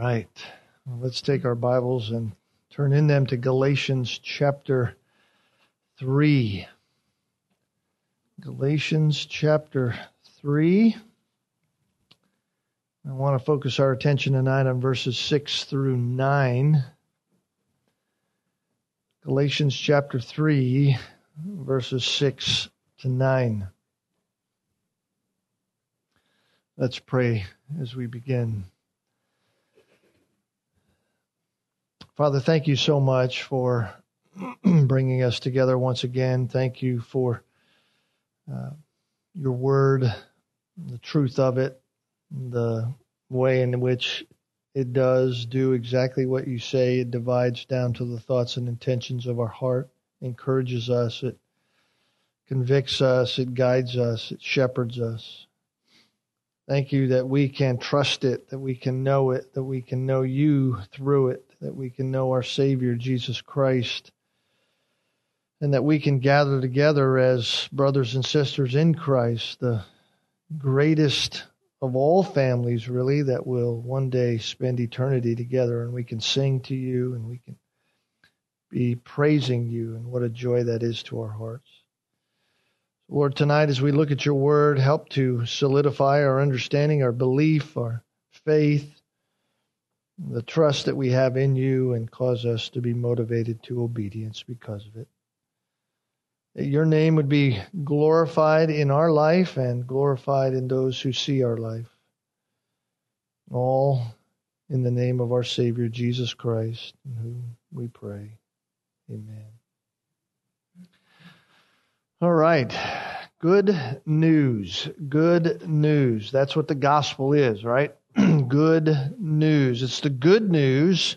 right. Let's take our Bibles and turn in them to Galatians chapter 3. Galatians chapter 3. I want to focus our attention tonight on verses 6 through 9. Galatians chapter 3, verses 6 to 9. Let's pray as we begin. Father, thank you so much for bringing us together once again. Thank you for uh, your word, the truth of it, the way in which it does do exactly what you say. It divides down to the thoughts and intentions of our heart, encourages us, it convicts us, it guides us, it shepherds us. Thank you that we can trust it, that we can know it, that we can know you through it that we can know our Savior, Jesus Christ, and that we can gather together as brothers and sisters in Christ, the greatest of all families, really, that will one day spend eternity together, and we can sing to you and we can be praising you, and what a joy that is to our hearts. Lord, tonight as we look at your word, help to solidify our understanding, our belief, our faith, the trust that we have in you and cause us to be motivated to obedience because of it. That your name would be glorified in our life and glorified in those who see our life. All in the name of our Savior Jesus Christ, in whom we pray. Amen. All right. Good news. Good news. That's what the gospel is, right? good news. It's the good news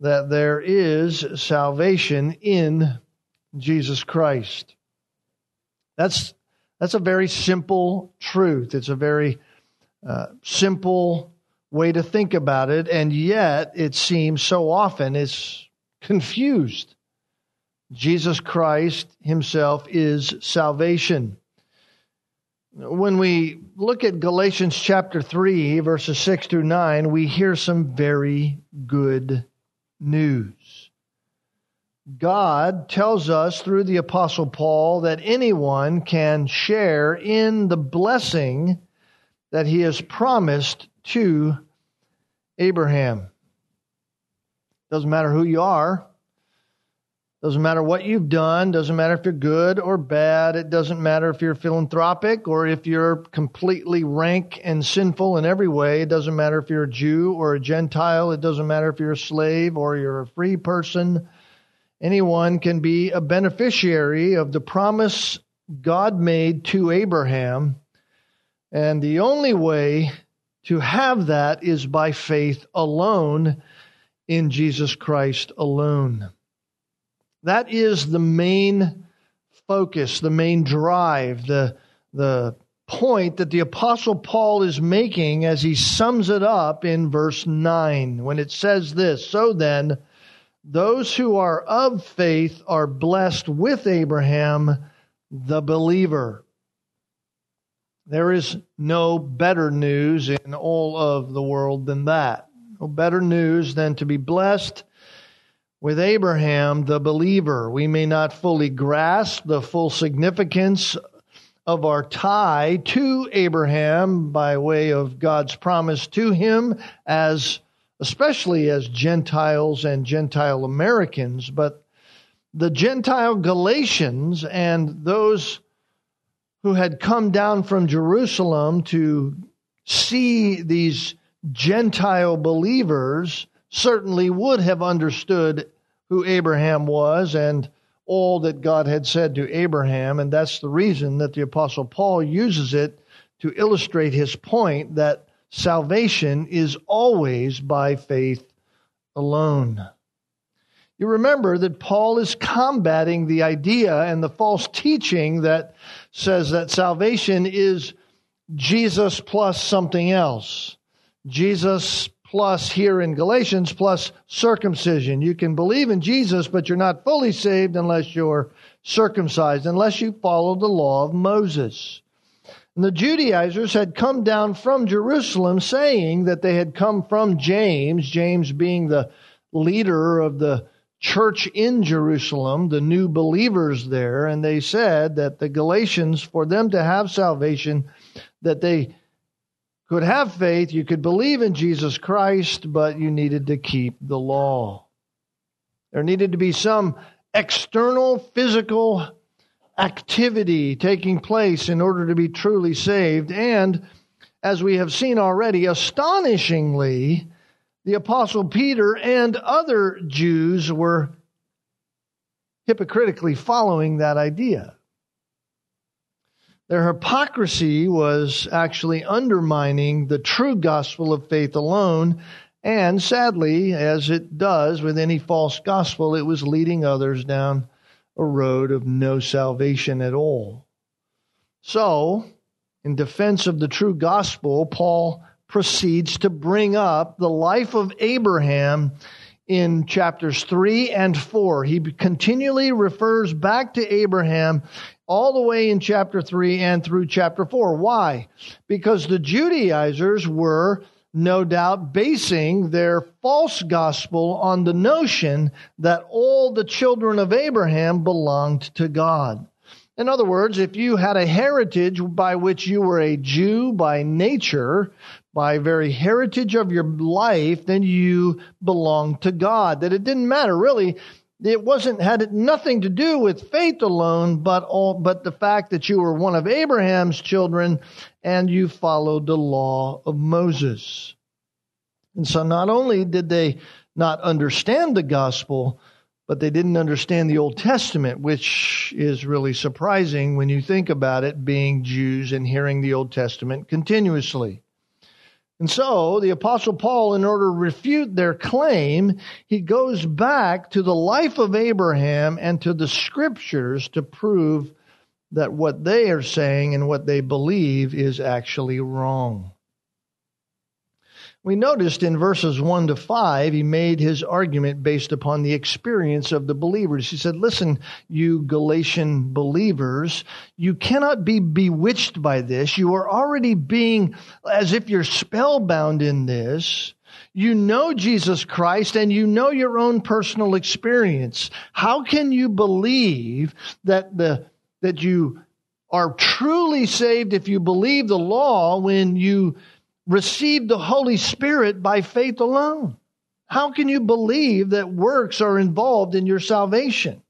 that there is salvation in Jesus Christ. That's that's a very simple truth. It's a very uh, simple way to think about it, and yet it seems so often it's confused. Jesus Christ Himself is salvation. When we look at Galatians chapter 3, verses 6 through 9, we hear some very good news. God tells us through the Apostle Paul that anyone can share in the blessing that he has promised to Abraham. Doesn't matter who you are, doesn't matter what you've done, doesn't matter if you're good or bad, it doesn't matter if you're philanthropic or if you're completely rank and sinful in every way, it doesn't matter if you're a Jew or a Gentile, it doesn't matter if you're a slave or you're a free person. Anyone can be a beneficiary of the promise God made to Abraham. And the only way to have that is by faith alone in Jesus Christ alone. That is the main focus, the main drive, the, the point that the Apostle Paul is making as he sums it up in verse 9 when it says this So then, those who are of faith are blessed with Abraham, the believer. There is no better news in all of the world than that. No better news than to be blessed with Abraham, the believer. We may not fully grasp the full significance of our tie to Abraham by way of God's promise to him as especially as Gentiles and Gentile Americans, but the Gentile Galatians and those who had come down from Jerusalem to see these Gentile believers certainly would have understood who Abraham was and all that God had said to Abraham. And that's the reason that the Apostle Paul uses it to illustrate his point that salvation is always by faith alone. You remember that Paul is combating the idea and the false teaching that says that salvation is Jesus plus something else. Jesus plus here in Galatians plus circumcision. You can believe in Jesus, but you're not fully saved unless you're circumcised, unless you follow the law of Moses. And the Judaizers had come down from Jerusalem saying that they had come from James, James being the leader of the church in Jerusalem, the new believers there, and they said that the Galatians, for them to have salvation, that they could have faith, you could believe in Jesus Christ, but you needed to keep the law. There needed to be some external physical activity taking place in order to be truly saved. And as we have seen already, astonishingly, the Apostle Peter and other Jews were hypocritically following that idea. Their hypocrisy was actually undermining the true gospel of faith alone. And sadly, as it does with any false gospel, it was leading others down a road of no salvation at all. So, in defense of the true gospel, Paul proceeds to bring up the life of Abraham in chapters 3 and 4. He continually refers back to Abraham all the way in chapter 3 and through chapter 4. Why? Because the Judaizers were no doubt basing their false gospel on the notion that all the children of Abraham belonged to God. In other words, if you had a heritage by which you were a Jew by nature, by very heritage of your life, then you belonged to God. That it didn't matter really. It wasn't had nothing to do with faith alone, but all, but the fact that you were one of Abraham's children and you followed the law of Moses. And so not only did they not understand the gospel, but they didn't understand the Old Testament, which is really surprising when you think about it, being Jews and hearing the Old Testament continuously. And so the Apostle Paul, in order to refute their claim, he goes back to the life of Abraham and to the scriptures to prove that what they are saying and what they believe is actually wrong. We noticed in verses 1 to 5, he made his argument based upon the experience of the believers. He said, Listen, you Galatian believers, you cannot be bewitched by this. You are already being as if you're spellbound in this. You know Jesus Christ and you know your own personal experience. How can you believe that the, that you are truly saved if you believe the law when you received the Holy Spirit by faith alone. How can you believe that works are involved in your salvation?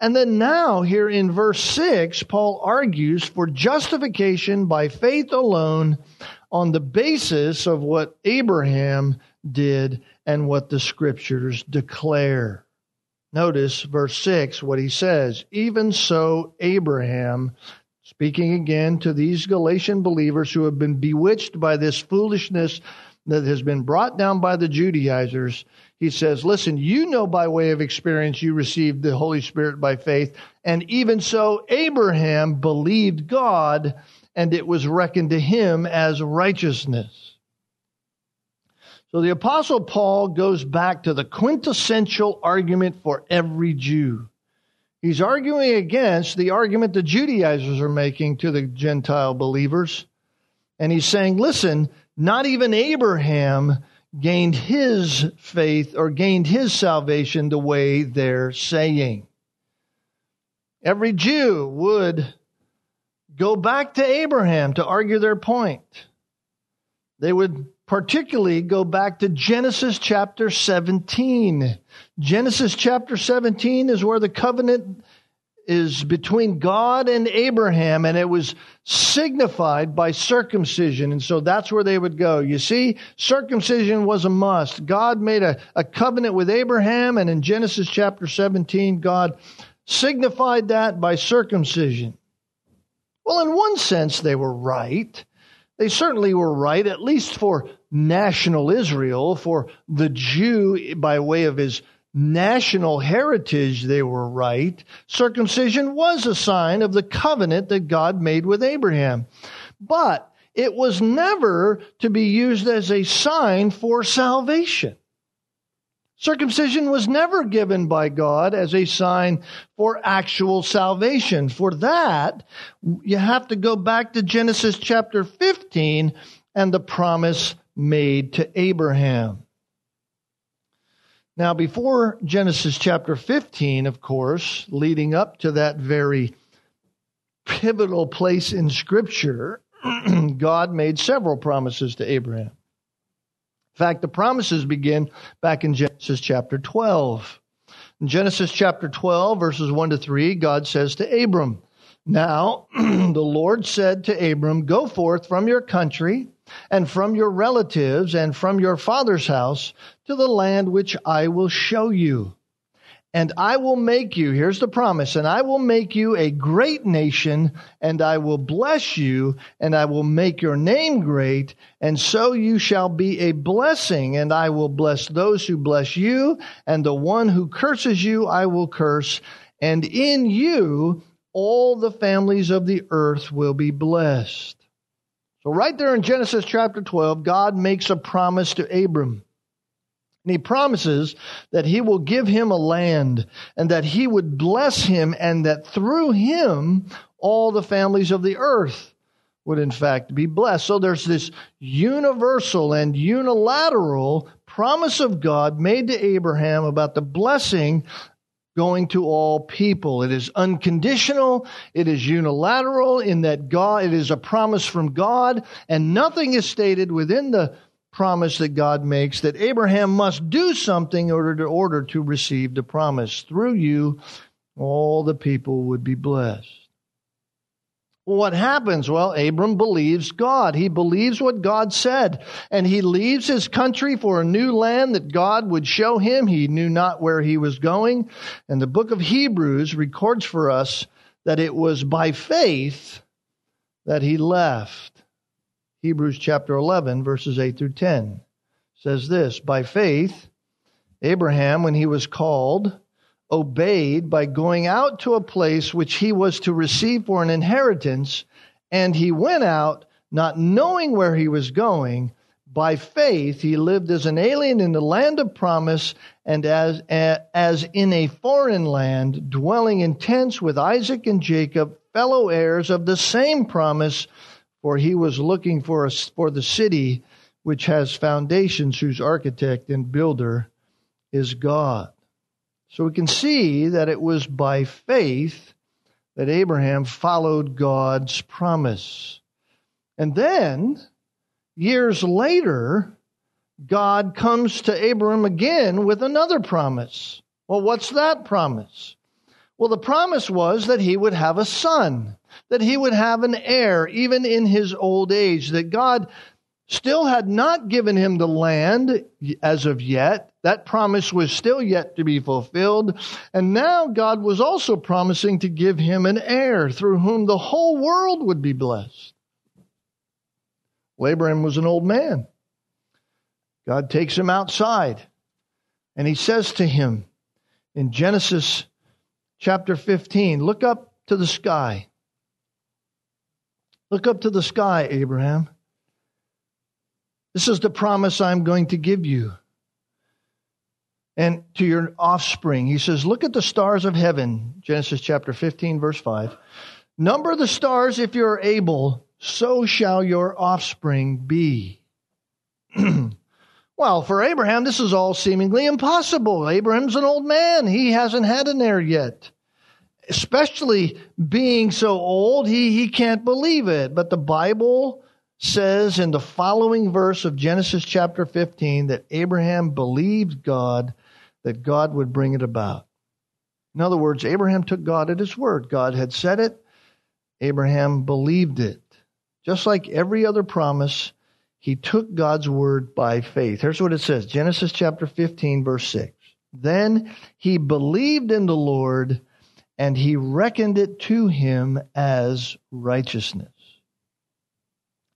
And then now, here in verse 6, Paul argues for justification by faith alone on the basis of what Abraham did and what the scriptures declare. Notice verse 6, what he says Even so, Abraham speaking again to these Galatian believers who have been bewitched by this foolishness that has been brought down by the Judaizers. He says, Listen, you know by way of experience you received the Holy Spirit by faith, and even so, Abraham believed God, and it was reckoned to him as righteousness. So the Apostle Paul goes back to the quintessential argument for every Jew. He's arguing against the argument the Judaizers are making to the Gentile believers. And he's saying, listen, not even Abraham gained his faith or gained his salvation the way they're saying. Every Jew would go back to Abraham to argue their point. They would particularly go back to Genesis chapter 17. Genesis chapter 17 is where the covenant is between God and Abraham, and it was signified by circumcision. And so that's where they would go. You see, circumcision was a must. God made a, a covenant with Abraham, and in Genesis chapter 17, God signified that by circumcision. Well, in one sense, they were right. They certainly were right, at least for national Israel, for the Jew by way of his national heritage, they were right. Circumcision was a sign of the covenant that God made with Abraham. But it was never to be used as a sign for salvation. Circumcision was never given by God as a sign for actual salvation. For that, you have to go back to Genesis chapter 15 and the promise made to Abraham. Now, before Genesis chapter 15, of course, leading up to that very pivotal place in Scripture, God made several promises to Abraham. In fact, the promises begin back in Genesis chapter 12. In Genesis chapter 12, verses 1 to 3, God says to Abram, Now the Lord said to Abram, Go forth from your country and from your relatives and from your father's house to the land which I will show you. And I will make you, here's the promise, and I will make you a great nation, and I will bless you, and I will make your name great, and so you shall be a blessing, and I will bless those who bless you, and the one who curses you I will curse, and in you all the families of the earth will be blessed. So, right there in Genesis chapter 12, God makes a promise to Abram. And he promises that he will give him a land and that he would bless him and that through him all the families of the earth would in fact be blessed. So there's this universal and unilateral promise of God made to Abraham about the blessing going to all people. It is unconditional. It is unilateral in that God, it is a promise from God and nothing is stated within the promise that God makes that Abraham must do something in order to, order to receive the promise. Through you, all the people would be blessed. Well, what happens? Well, Abram believes God. He believes what God said. And he leaves his country for a new land that God would show him. He knew not where he was going. And the book of Hebrews records for us that it was by faith that he left. Hebrews chapter 11, verses 8 through 10 says this By faith, Abraham, when he was called, obeyed by going out to a place which he was to receive for an inheritance, and he went out not knowing where he was going. By faith, he lived as an alien in the land of promise and as, as in a foreign land, dwelling in tents with Isaac and Jacob, fellow heirs of the same promise, for he was looking for, a, for the city which has foundations, whose architect and builder is God. So we can see that it was by faith that Abraham followed God's promise. And then, years later, God comes to Abraham again with another promise. Well, what's that promise? Well, the promise was that he would have a son, that he would have an heir, even in his old age, that God still had not given him the land as of yet. That promise was still yet to be fulfilled. And now God was also promising to give him an heir through whom the whole world would be blessed. Well, Abraham was an old man. God takes him outside and he says to him in Genesis chapter 15, look up to the sky. Look up to the sky, Abraham. This is the promise I'm going to give you and to your offspring. He says, Look at the stars of heaven, Genesis chapter 15, verse 5. Number the stars if you're able, so shall your offspring be. well, for Abraham, this is all seemingly impossible. Abraham's an old man, he hasn't had an heir yet. Especially being so old, he, he can't believe it. But the Bible says in the following verse of Genesis chapter 15 that Abraham believed God that God would bring it about. In other words, Abraham took God at his word. God had said it, Abraham believed it. Just like every other promise, he took God's word by faith. Here's what it says Genesis chapter 15, verse 6. Then he believed in the Lord, and he reckoned it to him as righteousness.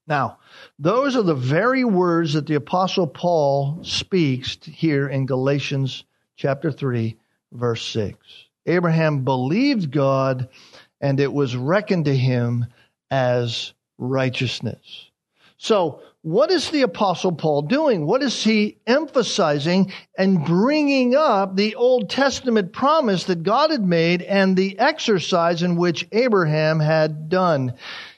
Now, those are the very words that the Apostle Paul speaks here in Galatians chapter 3, verse 6. Abraham believed God, and it was reckoned to him as righteousness. So, what is the Apostle Paul doing? What is he emphasizing and bringing up the Old Testament promise that God had made and the exercise in which Abraham had done?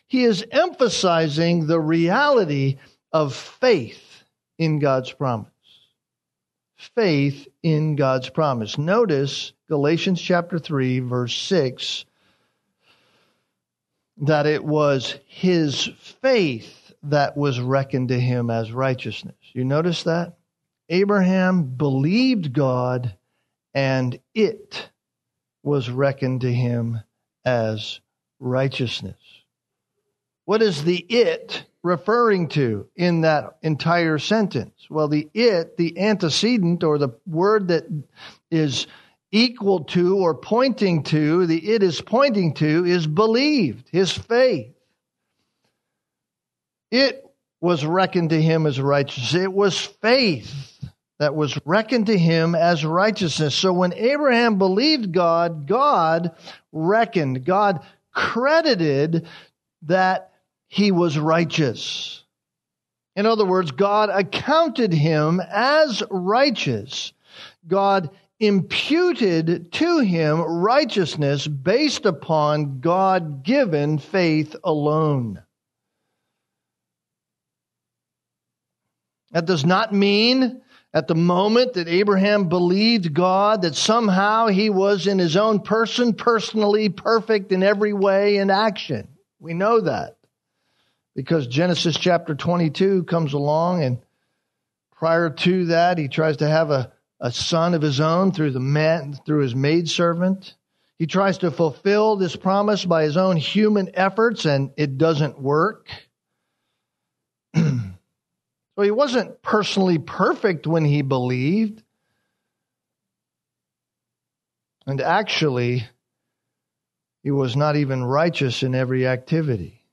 He is emphasizing the reality of faith in God's promise. Faith in God's promise. Notice Galatians chapter 3, verse 6, that it was his faith that was reckoned to him as righteousness. You notice that? Abraham believed God, and it was reckoned to him as righteousness. What is the it referring to in that entire sentence? Well, the it, the antecedent, or the word that is equal to or pointing to, the it is pointing to, is believed, his faith. It was reckoned to him as righteousness. It was faith that was reckoned to him as righteousness. So when Abraham believed God, God reckoned, God credited that he was righteous. In other words, God accounted him as righteous. God imputed to him righteousness based upon God given faith alone. That does not mean at the moment that Abraham believed God that somehow he was in his own person, personally perfect in every way and action. We know that because Genesis chapter 22 comes along and prior to that he tries to have a, a son of his own through the man, through his maidservant. He tries to fulfill this promise by his own human efforts and it doesn't work. So he wasn't personally perfect when he believed. And actually, he was not even righteous in every activity.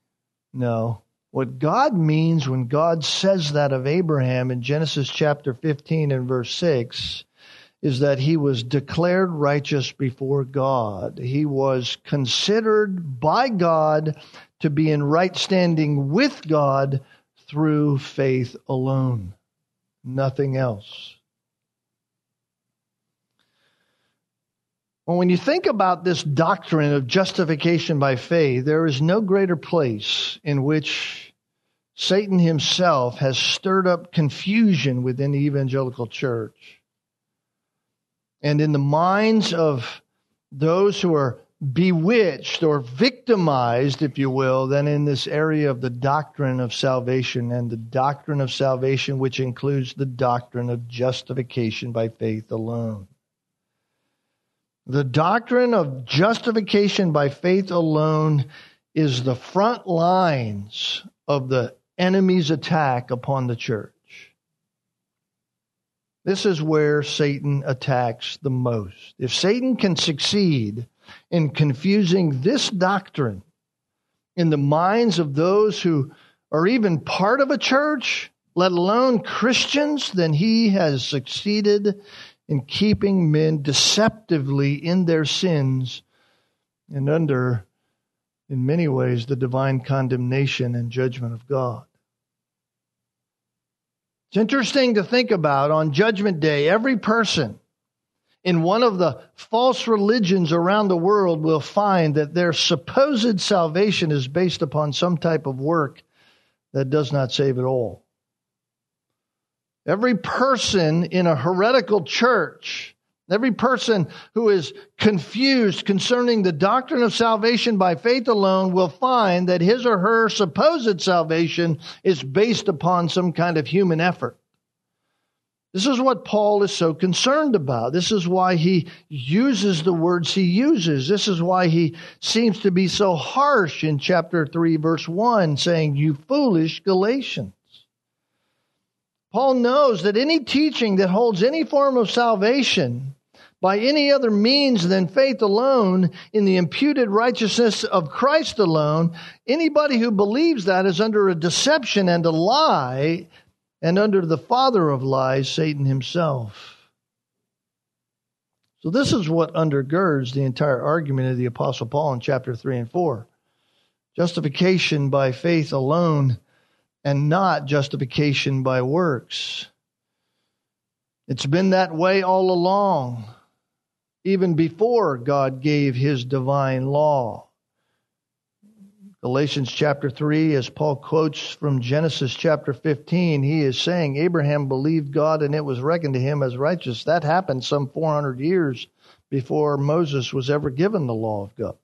No. What God means when God says that of Abraham in Genesis chapter 15 and verse 6 is that he was declared righteous before God. He was considered by God to be in right standing with God through faith alone, nothing else. Well, when you think about this doctrine of justification by faith, there is no greater place in which Satan himself has stirred up confusion within the evangelical church. And in the minds of those who are bewitched or victimized, if you will, than in this area of the doctrine of salvation and the doctrine of salvation, which includes the doctrine of justification by faith alone. The doctrine of justification by faith alone is the front lines of the enemy's attack upon the church. This is where Satan attacks the most. If Satan can succeed in confusing this doctrine in the minds of those who are even part of a church, let alone Christians, then he has succeeded in keeping men deceptively in their sins and under, in many ways, the divine condemnation and judgment of God. It's interesting to think about on Judgment Day, every person in one of the false religions around the world will find that their supposed salvation is based upon some type of work that does not save at all. Every person in a heretical church, every person who is confused concerning the doctrine of salvation by faith alone will find that his or her supposed salvation is based upon some kind of human effort. This is what Paul is so concerned about. This is why he uses the words he uses. This is why he seems to be so harsh in chapter 3, verse 1, saying, You foolish Galatians. Paul knows that any teaching that holds any form of salvation by any other means than faith alone in the imputed righteousness of Christ alone, anybody who believes that is under a deception and a lie and under the father of lies, Satan himself. So, this is what undergirds the entire argument of the Apostle Paul in chapter 3 and 4. Justification by faith alone and not justification by works. It's been that way all along, even before God gave his divine law. Galatians chapter 3, as Paul quotes from Genesis chapter 15, he is saying, Abraham believed God and it was reckoned to him as righteous. That happened some 400 years before Moses was ever given the law of God.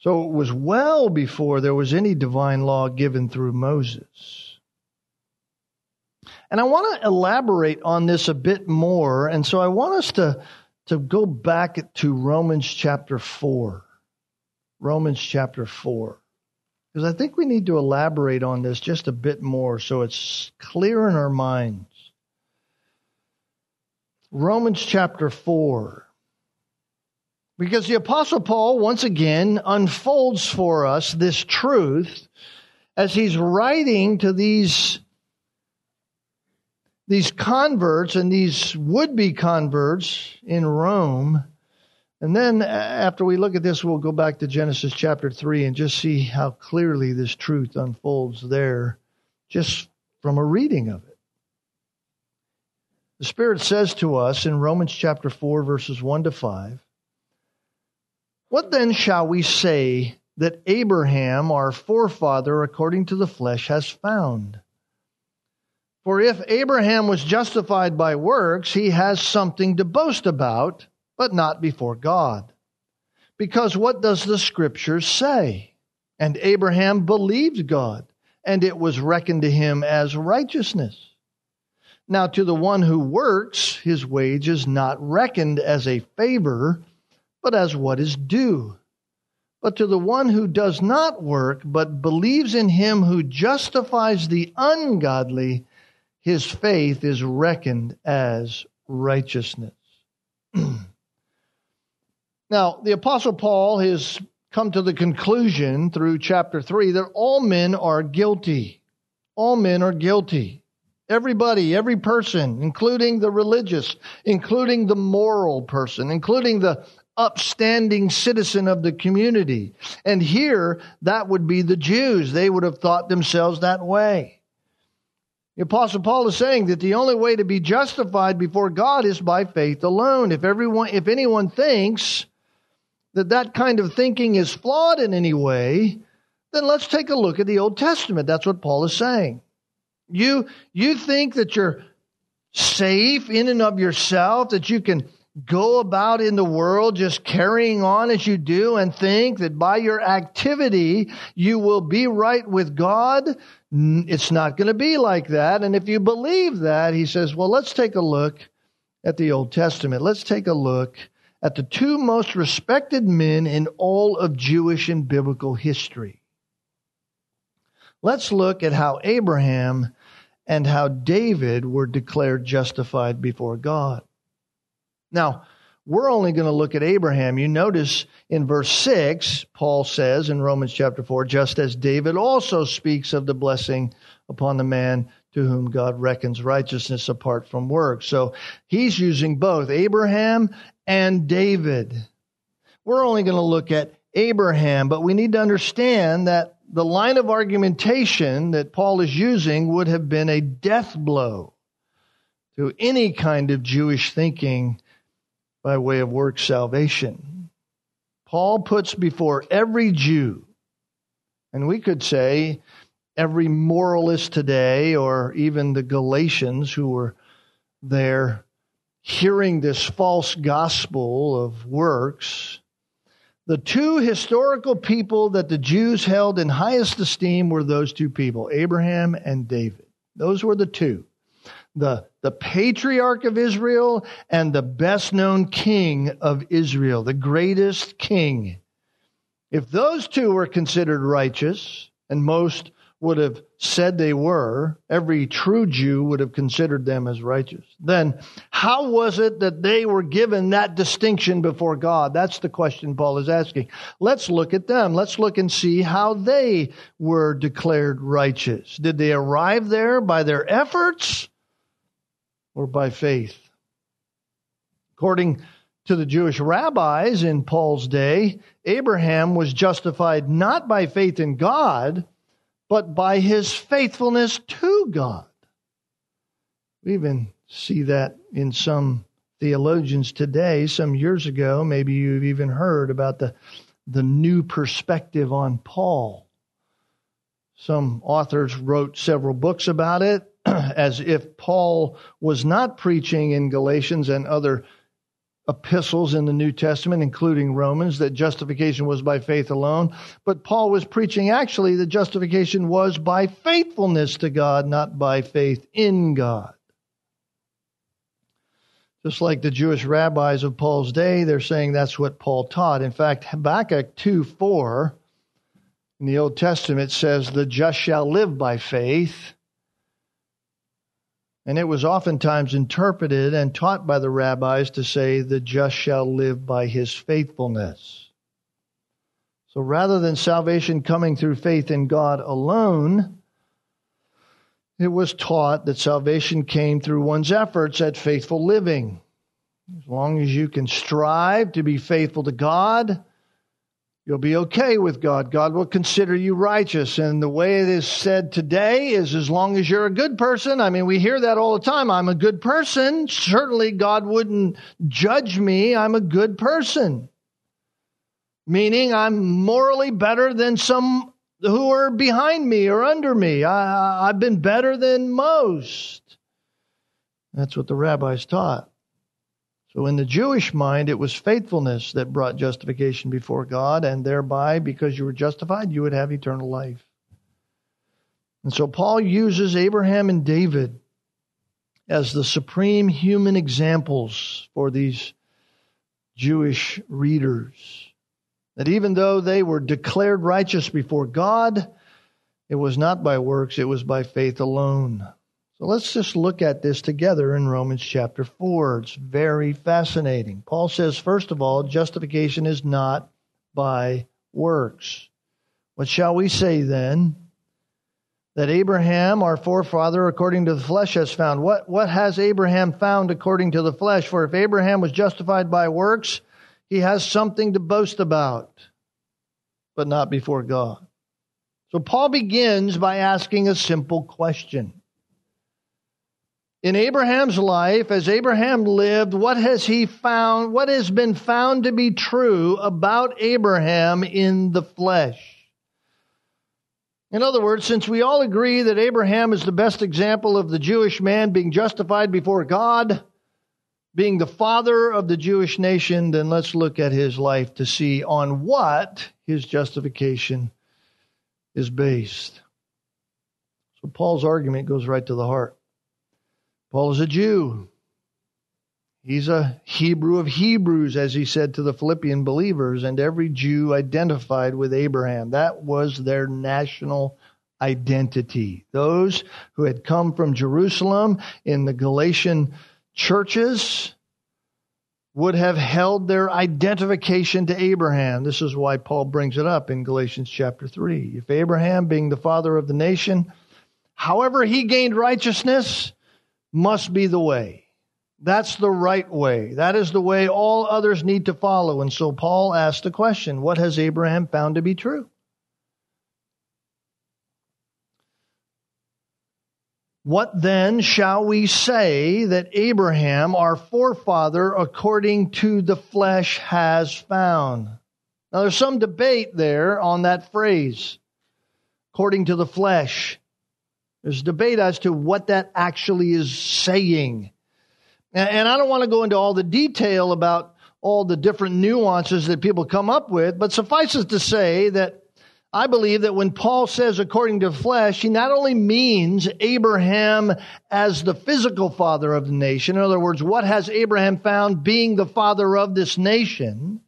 So it was well before there was any divine law given through Moses. And I want to elaborate on this a bit more. And so I want us to, to go back to Romans chapter 4. Romans chapter 4. Because I think we need to elaborate on this just a bit more so it's clear in our minds. Romans chapter 4. Because the Apostle Paul, once again, unfolds for us this truth as he's writing to these, these converts and these would be converts in Rome. And then after we look at this, we'll go back to Genesis chapter 3 and just see how clearly this truth unfolds there, just from a reading of it. The Spirit says to us in Romans chapter 4, verses 1 to 5 what then shall we say that Abraham, our forefather, according to the flesh, has found? For if Abraham was justified by works, he has something to boast about, but not before God. Because what does the scripture say? And Abraham believed God, and it was reckoned to him as righteousness. Now, to the one who works, his wage is not reckoned as a favor but as what is due. But to the one who does not work, but believes in him who justifies the ungodly, his faith is reckoned as righteousness. now, the Apostle Paul has come to the conclusion through chapter 3 that all men are guilty. All men are guilty. Everybody, every person, including the religious, including the moral person, including the upstanding citizen of the community. And here, that would be the Jews. They would have thought themselves that way. The Apostle Paul is saying that the only way to be justified before God is by faith alone. If everyone, if anyone thinks that that kind of thinking is flawed in any way, then let's take a look at the Old Testament. That's what Paul is saying. You, you think that you're safe in and of yourself, that you can go about in the world just carrying on as you do and think that by your activity you will be right with God, it's not going to be like that. And if you believe that, he says, well, let's take a look at the Old Testament. Let's take a look at the two most respected men in all of Jewish and biblical history. Let's look at how Abraham and how David were declared justified before God. Now, we're only going to look at Abraham. You notice in verse 6, Paul says in Romans chapter 4, just as David also speaks of the blessing upon the man to whom God reckons righteousness apart from works. So he's using both Abraham and David. We're only going to look at Abraham, but we need to understand that the line of argumentation that Paul is using would have been a death blow to any kind of Jewish thinking by way of work salvation. Paul puts before every Jew, and we could say every moralist today, or even the Galatians who were there hearing this false gospel of works, the two historical people that the Jews held in highest esteem were those two people, Abraham and David. Those were the two the, the patriarch of Israel and the best known king of Israel, the greatest king. If those two were considered righteous, and most would have said they were, every true Jew would have considered them as righteous. Then, how was it that they were given that distinction before God? That's the question Paul is asking. Let's look at them. Let's look and see how they were declared righteous. Did they arrive there by their efforts? Or by faith. According To the Jewish rabbis in Paul's day, Abraham was justified not by faith in God, but by his faithfulness to God. We even see that in some theologians today. Some years ago, maybe you've even heard about the, the new perspective on Paul. Some authors wrote several books about it, as if Paul was not preaching in Galatians and other epistles in the New Testament, including Romans, that justification was by faith alone. But Paul was preaching actually that justification was by faithfulness to God, not by faith in God. Just like the Jewish rabbis of Paul's day, they're saying that's what Paul taught. In fact, Habakkuk 2 4 in the Old Testament says, The just shall live by faith. And it was oftentimes interpreted and taught by the rabbis to say, The just shall live by his faithfulness. So rather than salvation coming through faith in God alone, it was taught that salvation came through one's efforts at faithful living. As long as you can strive to be faithful to God, you'll be okay with God. God will consider you righteous. And the way it is said today is as long as you're a good person. I mean, we hear that all the time. I'm a good person. Certainly God wouldn't judge me. I'm a good person. Meaning I'm morally better than some who are behind me or under me. I, I've been better than most. That's what the rabbis taught. So, in the Jewish mind, it was faithfulness that brought justification before God, and thereby, because you were justified, you would have eternal life. And so, Paul uses Abraham and David as the supreme human examples for these Jewish readers that even though they were declared righteous before God, it was not by works, it was by faith alone. So let's just look at this together in Romans chapter 4. It's very fascinating. Paul says, first of all, justification is not by works. What shall we say then? That Abraham, our forefather, according to the flesh, has found. What, what has Abraham found according to the flesh? For if Abraham was justified by works, he has something to boast about, but not before God. So Paul begins by asking a simple question. In Abraham's life, as Abraham lived, what has he found, what has been found to be true about Abraham in the flesh? In other words, since we all agree that Abraham is the best example of the Jewish man being justified before God, being the father of the Jewish nation, then let's look at his life to see on what his justification is based. So Paul's argument goes right to the heart. Paul is a Jew. He's a Hebrew of Hebrews, as he said to the Philippian believers, and every Jew identified with Abraham. That was their national identity. Those who had come from Jerusalem in the Galatian churches would have held their identification to Abraham. This is why Paul brings it up in Galatians chapter 3. If Abraham, being the father of the nation, however he gained righteousness, must be the way. That's the right way. That is the way all others need to follow. And so Paul asked the question what has Abraham found to be true? What then shall we say that Abraham, our forefather, according to the flesh, has found? Now, there's some debate there on that phrase, according to the flesh. There's debate as to what that actually is saying. And I don't want to go into all the detail about all the different nuances that people come up with, but suffice it to say that I believe that when Paul says according to flesh, he not only means Abraham as the physical father of the nation. In other words, what has Abraham found being the father of this nation?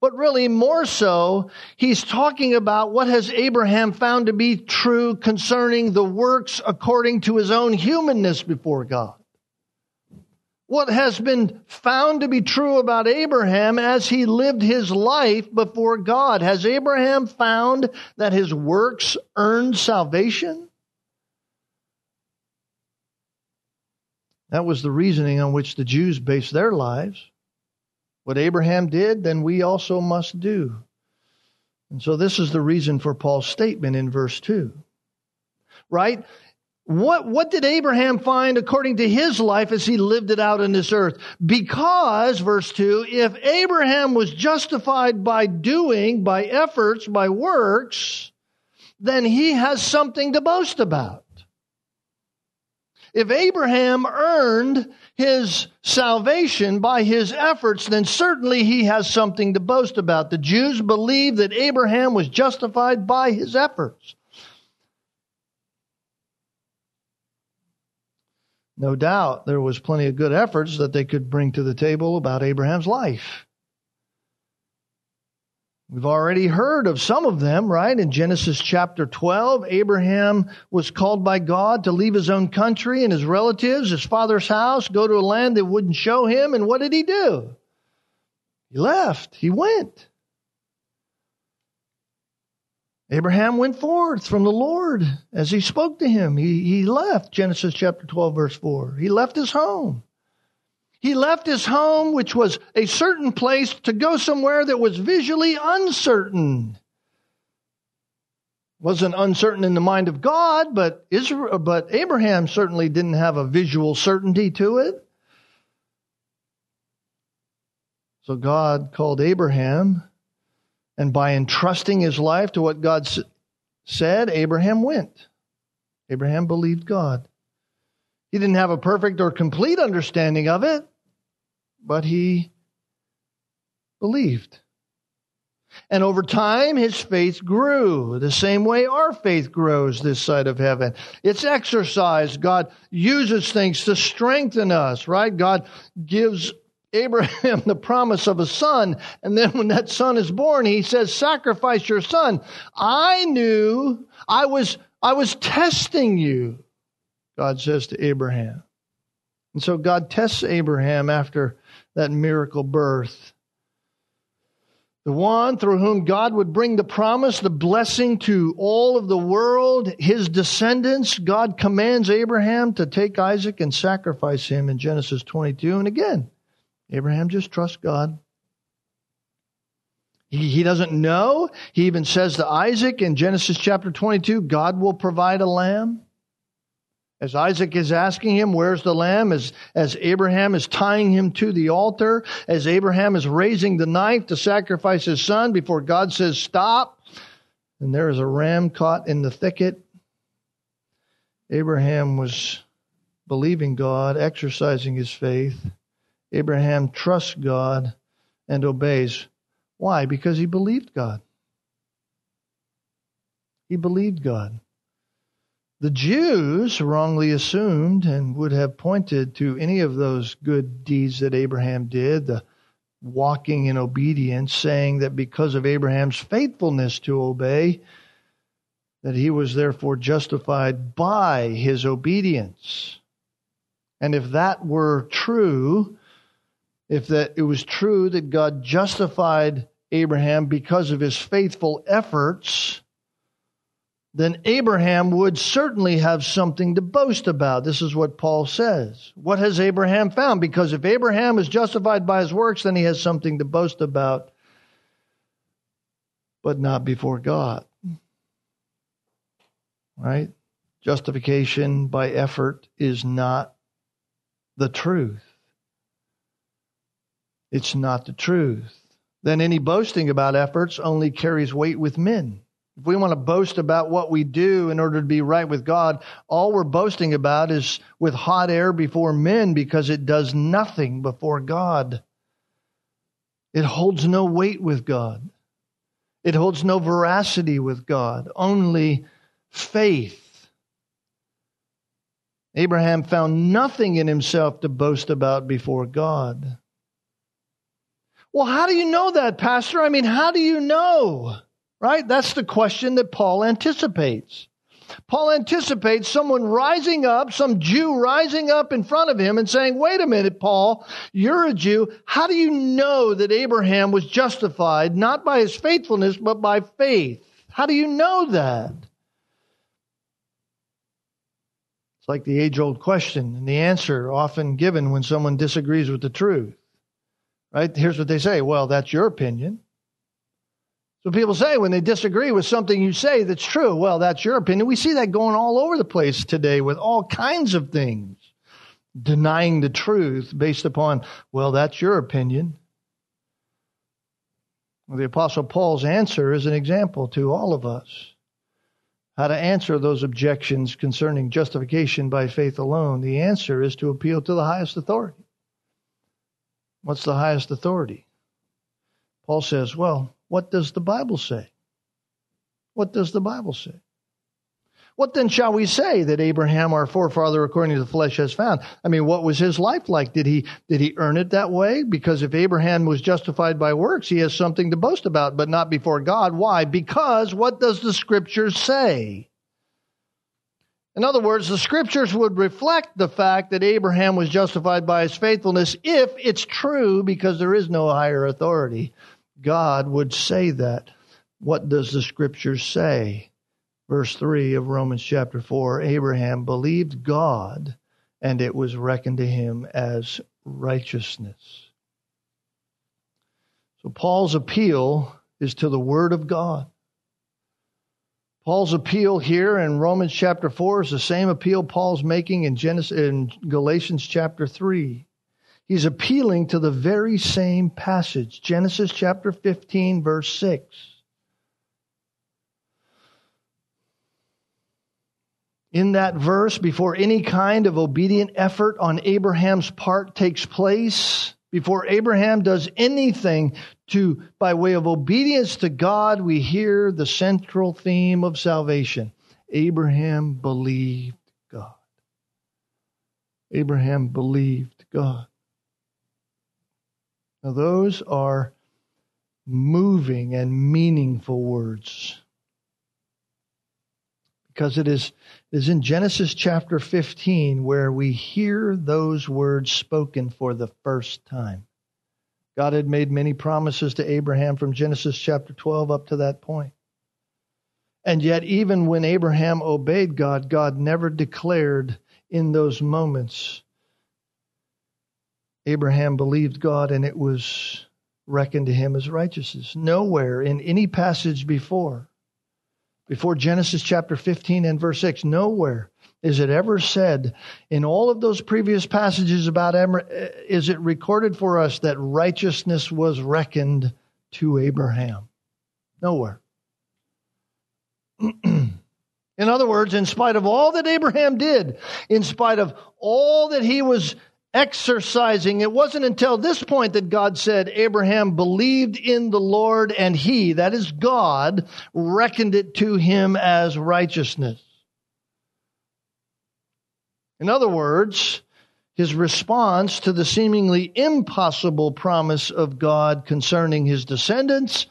But really, more so, he's talking about what has Abraham found to be true concerning the works according to his own humanness before God what has been found to be true about Abraham as he lived his life before God. Has Abraham found that his works earned salvation? That was the reasoning on which the Jews based their lives. What Abraham did, then we also must do. And so this is the reason for Paul's statement in verse 2. Right? What, what did Abraham find according to his life as he lived it out in this earth? Because, verse 2, if Abraham was justified by doing, by efforts, by works, then he has something to boast about. If Abraham earned his salvation by his efforts, then certainly he has something to boast about. The Jews believed that Abraham was justified by his efforts. No doubt there was plenty of good efforts that they could bring to the table about Abraham's life. We've already heard of some of them, right? In Genesis chapter 12, Abraham was called by God to leave his own country and his relatives, his father's house, go to a land that wouldn't show him. And what did he do? He left. He went. Abraham went forth from the Lord as he spoke to him. He, he left, Genesis chapter 12, verse 4. He left his home. He left his home, which was a certain place, to go somewhere that was visually uncertain. Wasn't uncertain in the mind of God, but Israel, but Abraham certainly didn't have a visual certainty to it. So God called Abraham and by entrusting his life to what God said, Abraham went. Abraham believed God. He didn't have a perfect or complete understanding of it, but he believed. And over time, his faith grew the same way our faith grows this side of heaven. It's exercised. God uses things to strengthen us, right? God gives Abraham the promise of a son. And then when that son is born, he says, sacrifice your son. I knew I was, I was testing you, God says to Abraham. And so God tests Abraham after that miracle birth. The one through whom God would bring the promise, the blessing to all of the world, his descendants. God commands Abraham to take Isaac and sacrifice him in Genesis 22. And again, Abraham just trusts God. He, he doesn't know. He even says to Isaac in Genesis chapter 22, God will provide a lamb. As Isaac is asking him, where's the lamb? As, as Abraham is tying him to the altar, as Abraham is raising the knife to sacrifice his son before God says, stop. And there is a ram caught in the thicket. Abraham was believing God, exercising his faith. Abraham trusts God and obeys. Why? Because he believed God. He believed God. The Jews wrongly assumed and would have pointed to any of those good deeds that Abraham did, the walking in obedience, saying that because of Abraham's faithfulness to obey, that he was therefore justified by his obedience. And if that were true, if that it was true that God justified Abraham because of his faithful efforts, then Abraham would certainly have something to boast about. This is what Paul says. What has Abraham found? Because if Abraham is justified by his works, then he has something to boast about, but not before God. Right? Justification by effort is not the truth it's not the truth. Then any boasting about efforts only carries weight with men. If we want to boast about what we do in order to be right with God, all we're boasting about is with hot air before men because it does nothing before God. It holds no weight with God. It holds no veracity with God, only faith. Abraham found nothing in himself to boast about before God. Well, how do you know that, Pastor? I mean, how do you know? Right? That's the question that Paul anticipates. Paul anticipates someone rising up, some Jew rising up in front of him and saying, Wait a minute, Paul, you're a Jew. How do you know that Abraham was justified not by his faithfulness, but by faith? How do you know that? It's like the age old question and the answer often given when someone disagrees with the truth Right? Here's what they say. Well, that's your opinion. So people say when they disagree with something you say that's true, well, that's your opinion. We see that going all over the place today with all kinds of things. Denying the truth based upon, well, that's your opinion. Well, the Apostle Paul's answer is an example to all of us how to answer those objections concerning justification by faith alone. The answer is to appeal to the highest authority. What's the highest authority? Paul says, well, what does the Bible say? What does the Bible say? What then shall we say that Abraham, our forefather, according to the flesh, has found? I mean, what was his life like? Did he did he earn it that way? Because if Abraham was justified by works, he has something to boast about, but not before God. Why? Because what does the scriptures say? In other words, the scriptures would reflect the fact that Abraham was justified by his faithfulness if it's true, because there is no higher authority. God would say that. What does the scripture say? verse 3 of Romans chapter 4 Abraham believed God, and it was reckoned to him as righteousness. So Paul's appeal is to the Word of God. Paul's appeal here in Romans chapter 4 is the same appeal Paul's making in, Genesis, in Galatians chapter 3. He's appealing to the very same passage, Genesis chapter 15, verse 6. in that verse before any kind of obedient effort on Abraham's part takes place, before Abraham does anything to by way of obedience to God, we hear the central theme of salvation. Abraham believed God. Abraham believed God. Now those are moving and meaningful words because it is, it is in Genesis chapter 15 where we hear those words spoken for the first time. God had made many promises to Abraham from Genesis chapter 12 up to that point. And yet, even when Abraham obeyed God, God never declared in those moments Abraham believed God and it was reckoned to him as righteousness. Nowhere in any passage before before Genesis chapter 15 and verse 6. Nowhere is it ever said in all of those previous passages about uh, is it recorded for us that righteousness was reckoned to Abraham. Nowhere. in other words, in spite of all that Abraham did, in spite of all that he was exercising. It wasn't until this point that God said Abraham believed in the Lord and he, that is God, reckoned it to him as righteousness. In other words, his response to the seemingly impossible promise of God concerning his descendants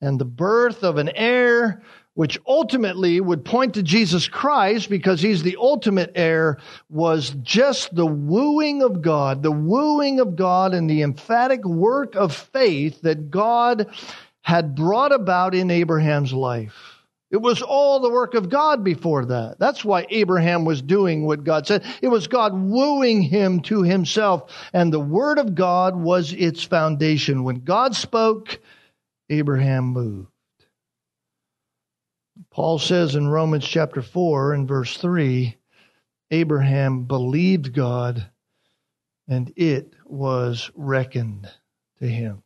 and the birth of an heir which ultimately would point to Jesus Christ because he's the ultimate heir, was just the wooing of God, the wooing of God and the emphatic work of faith that God had brought about in Abraham's life. It was all the work of God before that. That's why Abraham was doing what God said. It was God wooing him to himself, and the Word of God was its foundation. When God spoke, Abraham moved. Paul says in Romans chapter 4 and verse 3 Abraham believed God and it was reckoned to him.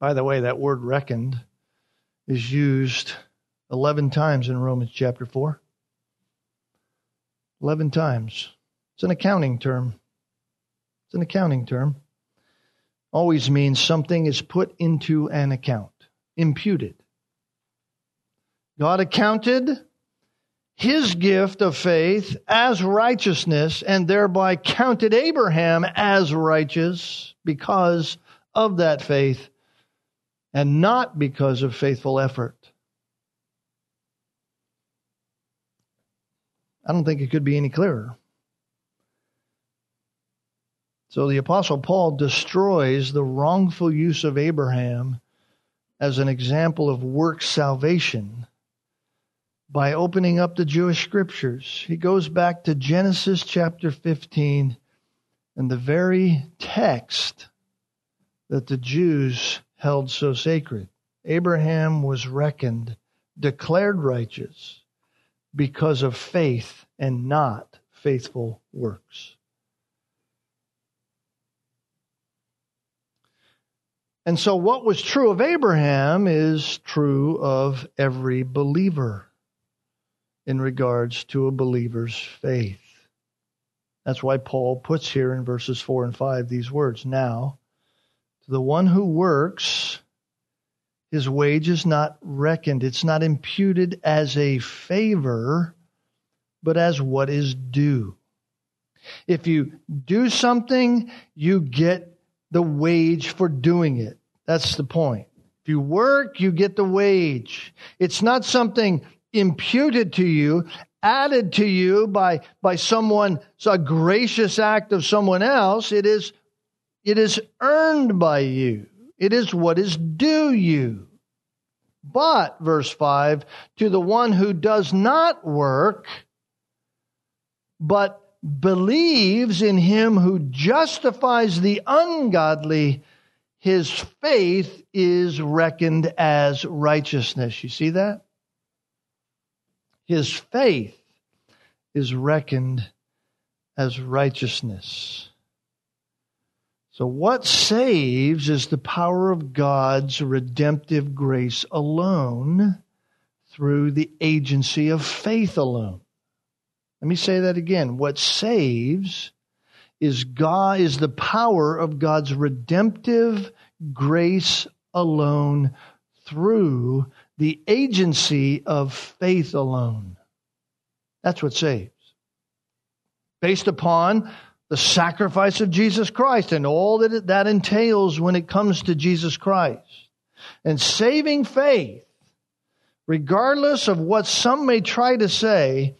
By the way, that word reckoned is used 11 times in Romans chapter 4. 11 times. It's an accounting term. It's an accounting term. Always means something is put into an account, imputed. God accounted his gift of faith as righteousness and thereby counted Abraham as righteous because of that faith and not because of faithful effort. I don't think it could be any clearer. So the Apostle Paul destroys the wrongful use of Abraham as an example of work salvation by opening up the Jewish scriptures. He goes back to Genesis chapter 15 and the very text that the Jews held so sacred. Abraham was reckoned, declared righteous because of faith and not faithful works. And so, what was true of Abraham is true of every believer in regards to a believer's faith. That's why Paul puts here in verses 4 and 5 these words Now, to the one who works, his wage is not reckoned, it's not imputed as a favor, but as what is due. If you do something, you get the wage for doing it. That's the point. If you work, you get the wage. It's not something imputed to you, added to you by, by someone, a gracious act of someone else. It is, it is earned by you. It is what is due you. But, verse 5, to the one who does not work, but believes in him who justifies the ungodly, his faith is reckoned as righteousness. You see that? His faith is reckoned as righteousness. So, what saves is the power of God's redemptive grace alone through the agency of faith alone. Let me say that again. What saves is God is the power of God's redemptive grace alone through the agency of faith alone. That's what saves. Based upon the sacrifice of Jesus Christ and all that it, that entails when it comes to Jesus Christ. And saving faith, regardless of what some may try to say,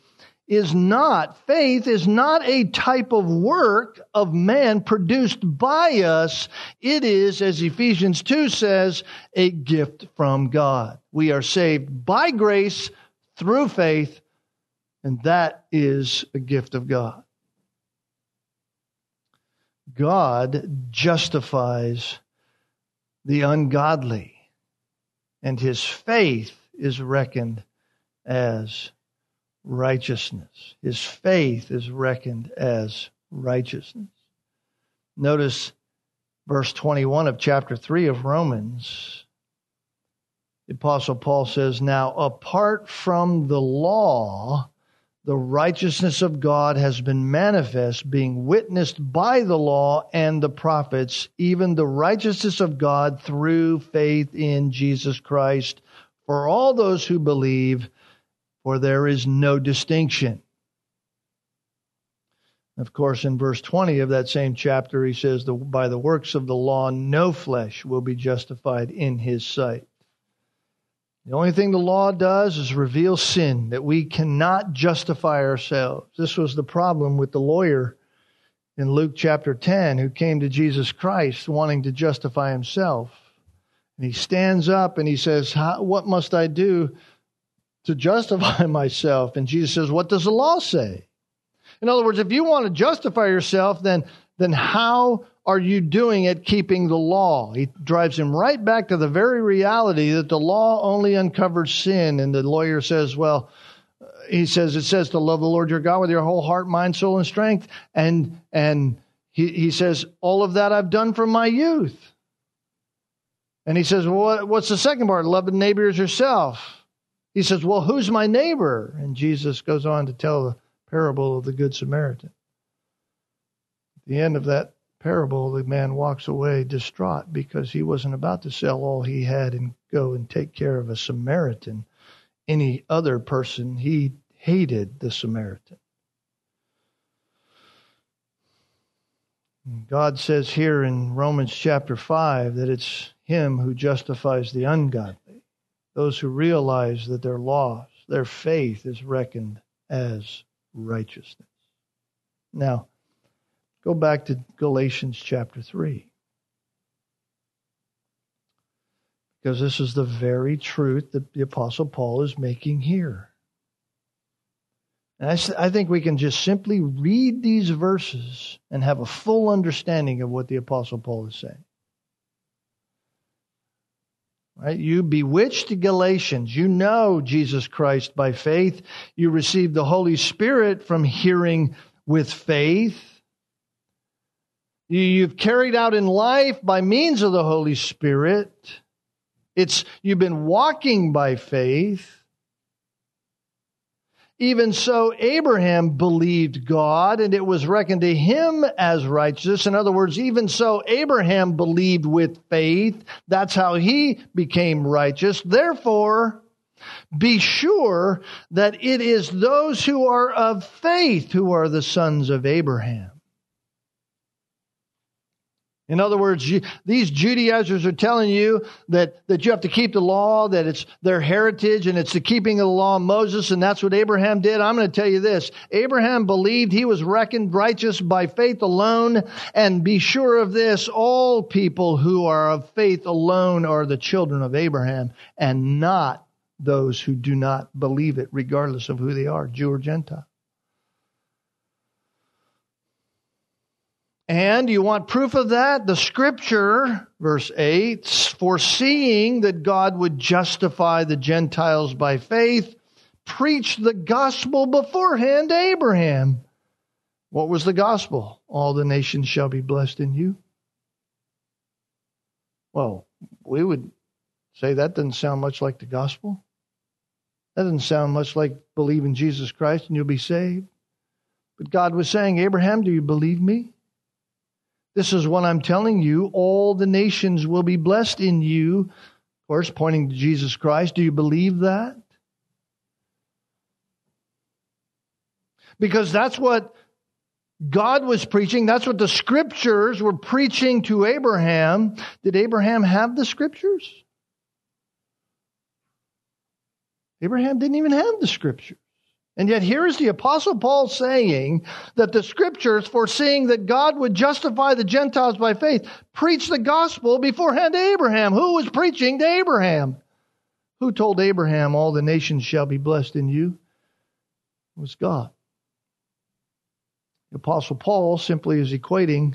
is not, faith is not a type of work of man produced by us. It is, as Ephesians 2 says, a gift from God. We are saved by grace through faith, and that is a gift of God. God justifies the ungodly, and his faith is reckoned as righteousness. His faith is reckoned as righteousness. Notice verse 21 of chapter 3 of Romans. The Apostle Paul says, Now, apart from the law, the righteousness of God has been manifest, being witnessed by the law and the prophets, even the righteousness of God through faith in Jesus Christ for all those who believe for there is no distinction. Of course, in verse 20 of that same chapter, he says, By the works of the law, no flesh will be justified in his sight. The only thing the law does is reveal sin, that we cannot justify ourselves. This was the problem with the lawyer in Luke chapter 10 who came to Jesus Christ wanting to justify himself. And he stands up and he says, What must I do to justify myself. And Jesus says, What does the law say? In other words, if you want to justify yourself, then, then how are you doing at keeping the law? He drives him right back to the very reality that the law only uncovers sin. And the lawyer says, Well, he says, it says to love the Lord your God with your whole heart, mind, soul, and strength. And, and he, he says, all of that I've done from my youth. And he says, well, what, what's the second part? Love the neighbor as yourself. He says, Well, who's my neighbor? And Jesus goes on to tell the parable of the Good Samaritan. At the end of that parable, the man walks away distraught because he wasn't about to sell all he had and go and take care of a Samaritan. Any other person, he hated the Samaritan. God says here in Romans chapter 5 that it's him who justifies the ungodly those who realize that they're lost, their faith is reckoned as righteousness. Now, go back to Galatians chapter 3. Because this is the very truth that the Apostle Paul is making here. And I, I think we can just simply read these verses and have a full understanding of what the Apostle Paul is saying. Right? You bewitched the Galatians. You know Jesus Christ by faith. You received the Holy Spirit from hearing with faith. You've carried out in life by means of the Holy Spirit. It's you've been walking by faith. Even so, Abraham believed God and it was reckoned to him as righteous. In other words, even so, Abraham believed with faith. That's how he became righteous. Therefore, be sure that it is those who are of faith who are the sons of Abraham. In other words, you, these Judaizers are telling you that, that you have to keep the law, that it's their heritage and it's the keeping of the law of Moses, and that's what Abraham did. I'm going to tell you this. Abraham believed he was reckoned righteous by faith alone, and be sure of this, all people who are of faith alone are the children of Abraham, and not those who do not believe it, regardless of who they are, Jew or Gentile. And you want proof of that? The scripture, verse 8, foreseeing that God would justify the Gentiles by faith, preached the gospel beforehand to Abraham. What was the gospel? All the nations shall be blessed in you. Well, we would say that doesn't sound much like the gospel. That doesn't sound much like believe in Jesus Christ and you'll be saved. But God was saying, Abraham, do you believe me? This is what I'm telling you. All the nations will be blessed in you. Of course, pointing to Jesus Christ. Do you believe that? Because that's what God was preaching. That's what the scriptures were preaching to Abraham. Did Abraham have the scriptures? Abraham didn't even have the scriptures. And yet, here is the Apostle Paul saying that the scriptures, foreseeing that God would justify the Gentiles by faith, preached the gospel beforehand to Abraham. Who was preaching to Abraham? Who told Abraham, All the nations shall be blessed in you? It was God. The Apostle Paul simply is equating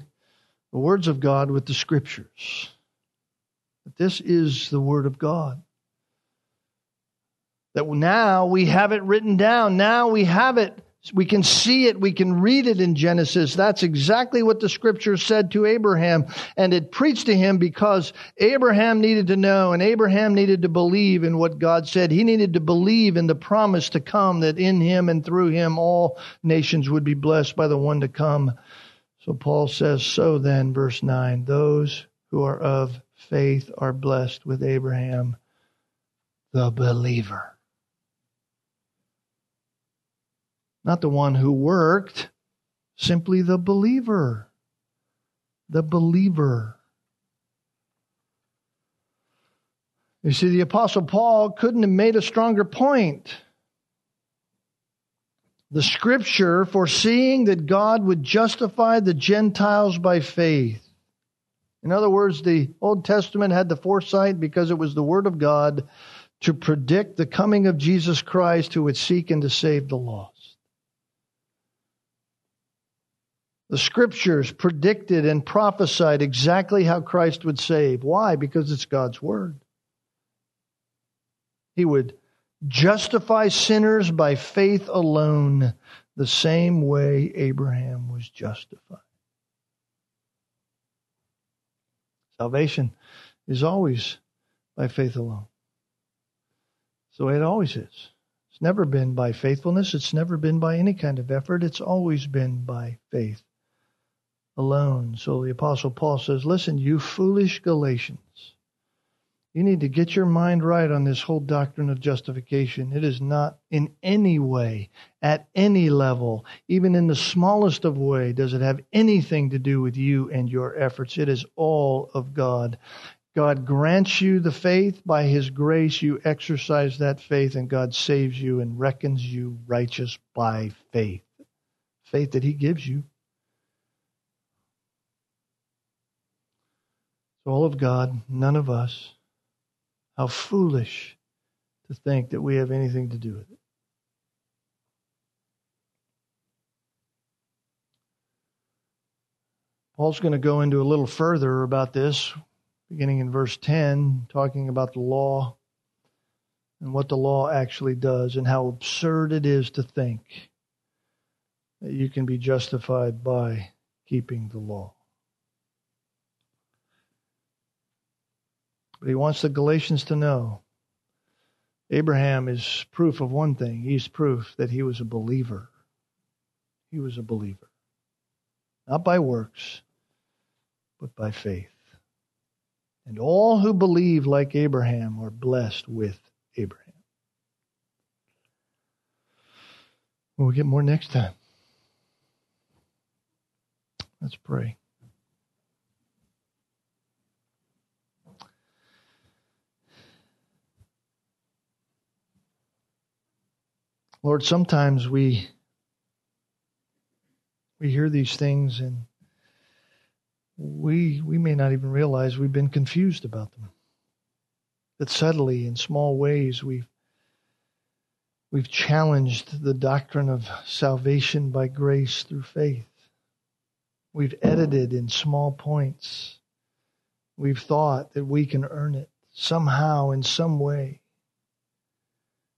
the words of God with the scriptures. But this is the word of God. That now we have it written down. Now we have it. We can see it. We can read it in Genesis. That's exactly what the scripture said to Abraham. And it preached to him because Abraham needed to know and Abraham needed to believe in what God said. He needed to believe in the promise to come that in him and through him all nations would be blessed by the one to come. So Paul says, So then, verse 9, those who are of faith are blessed with Abraham, the believer. Not the one who worked, simply the believer. The believer. You see, the Apostle Paul couldn't have made a stronger point. The scripture foreseeing that God would justify the Gentiles by faith. In other words, the Old Testament had the foresight because it was the Word of God to predict the coming of Jesus Christ who would seek and to save the lost. The scriptures predicted and prophesied exactly how Christ would save. Why? Because it's God's word. He would justify sinners by faith alone, the same way Abraham was justified. Salvation is always by faith alone. So it always is. It's never been by faithfulness. It's never been by any kind of effort. It's always been by faith alone. So the Apostle Paul says, Listen, you foolish Galatians, you need to get your mind right on this whole doctrine of justification. It is not in any way, at any level, even in the smallest of way, does it have anything to do with you and your efforts. It is all of God. God grants you the faith. By His grace, you exercise that faith, and God saves you and reckons you righteous by faith. Faith that He gives you. All of God, none of us. How foolish to think that we have anything to do with it. Paul's going to go into a little further about this beginning in verse 10, talking about the law and what the law actually does and how absurd it is to think that you can be justified by keeping the law. But he wants the Galatians to know Abraham is proof of one thing. He's proof that he was a believer. He was a believer. Not by works, but by faith. And all who believe like Abraham are blessed with Abraham. We'll get more next time. Let's pray. Lord, sometimes we we hear these things and we we may not even realize we've been confused about them. That subtly in small ways we've we've challenged the doctrine of salvation by grace through faith. We've edited in small points. We've thought that we can earn it somehow in some way.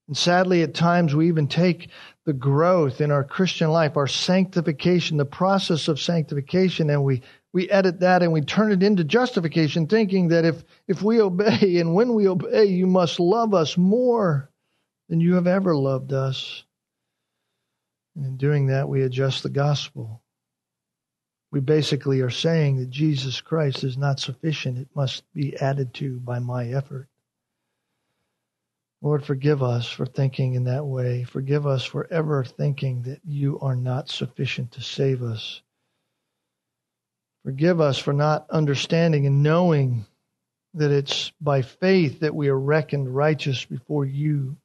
And sadly, at times we even take the growth in our Christian life, our sanctification, the process of sanctification, and we, we edit that and we turn it into justification, thinking that if, if we obey and when we obey, you must love us more than you have ever loved us. And in doing that, we adjust the gospel. We basically are saying that Jesus Christ is not sufficient. It must be added to by my effort. Lord, forgive us for thinking in that way. Forgive us for ever thinking that you are not sufficient to save us. Forgive us for not understanding and knowing that it's by faith that we are reckoned righteous before you.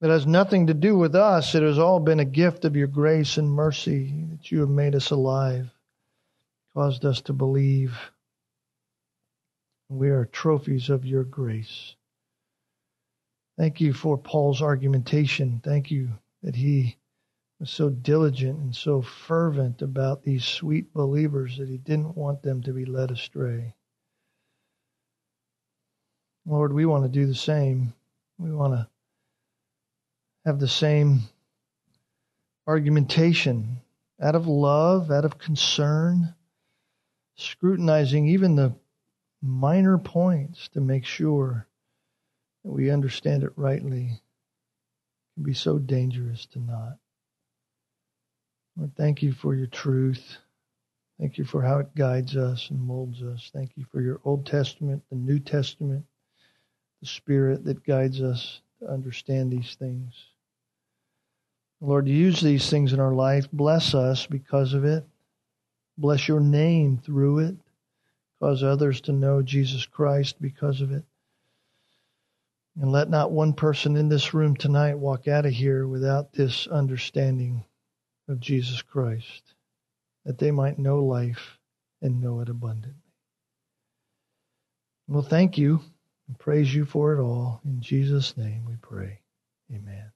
It has nothing to do with us. It has all been a gift of your grace and mercy that you have made us alive, caused us to believe. We are trophies of your grace. Thank you for Paul's argumentation. Thank you that he was so diligent and so fervent about these sweet believers that he didn't want them to be led astray. Lord, we want to do the same. We want to have the same argumentation out of love, out of concern, scrutinizing even the minor points to make sure we understand it rightly can be so dangerous to not. Lord, thank you for your truth. Thank you for how it guides us and molds us. Thank you for your Old Testament, the New Testament, the Spirit that guides us to understand these things. Lord, use these things in our life. Bless us because of it. Bless your name through it. Cause others to know Jesus Christ because of it. And let not one person in this room tonight walk out of here without this understanding of Jesus Christ, that they might know life and know it abundantly. Well, thank you and praise you for it all. In Jesus' name we pray. Amen.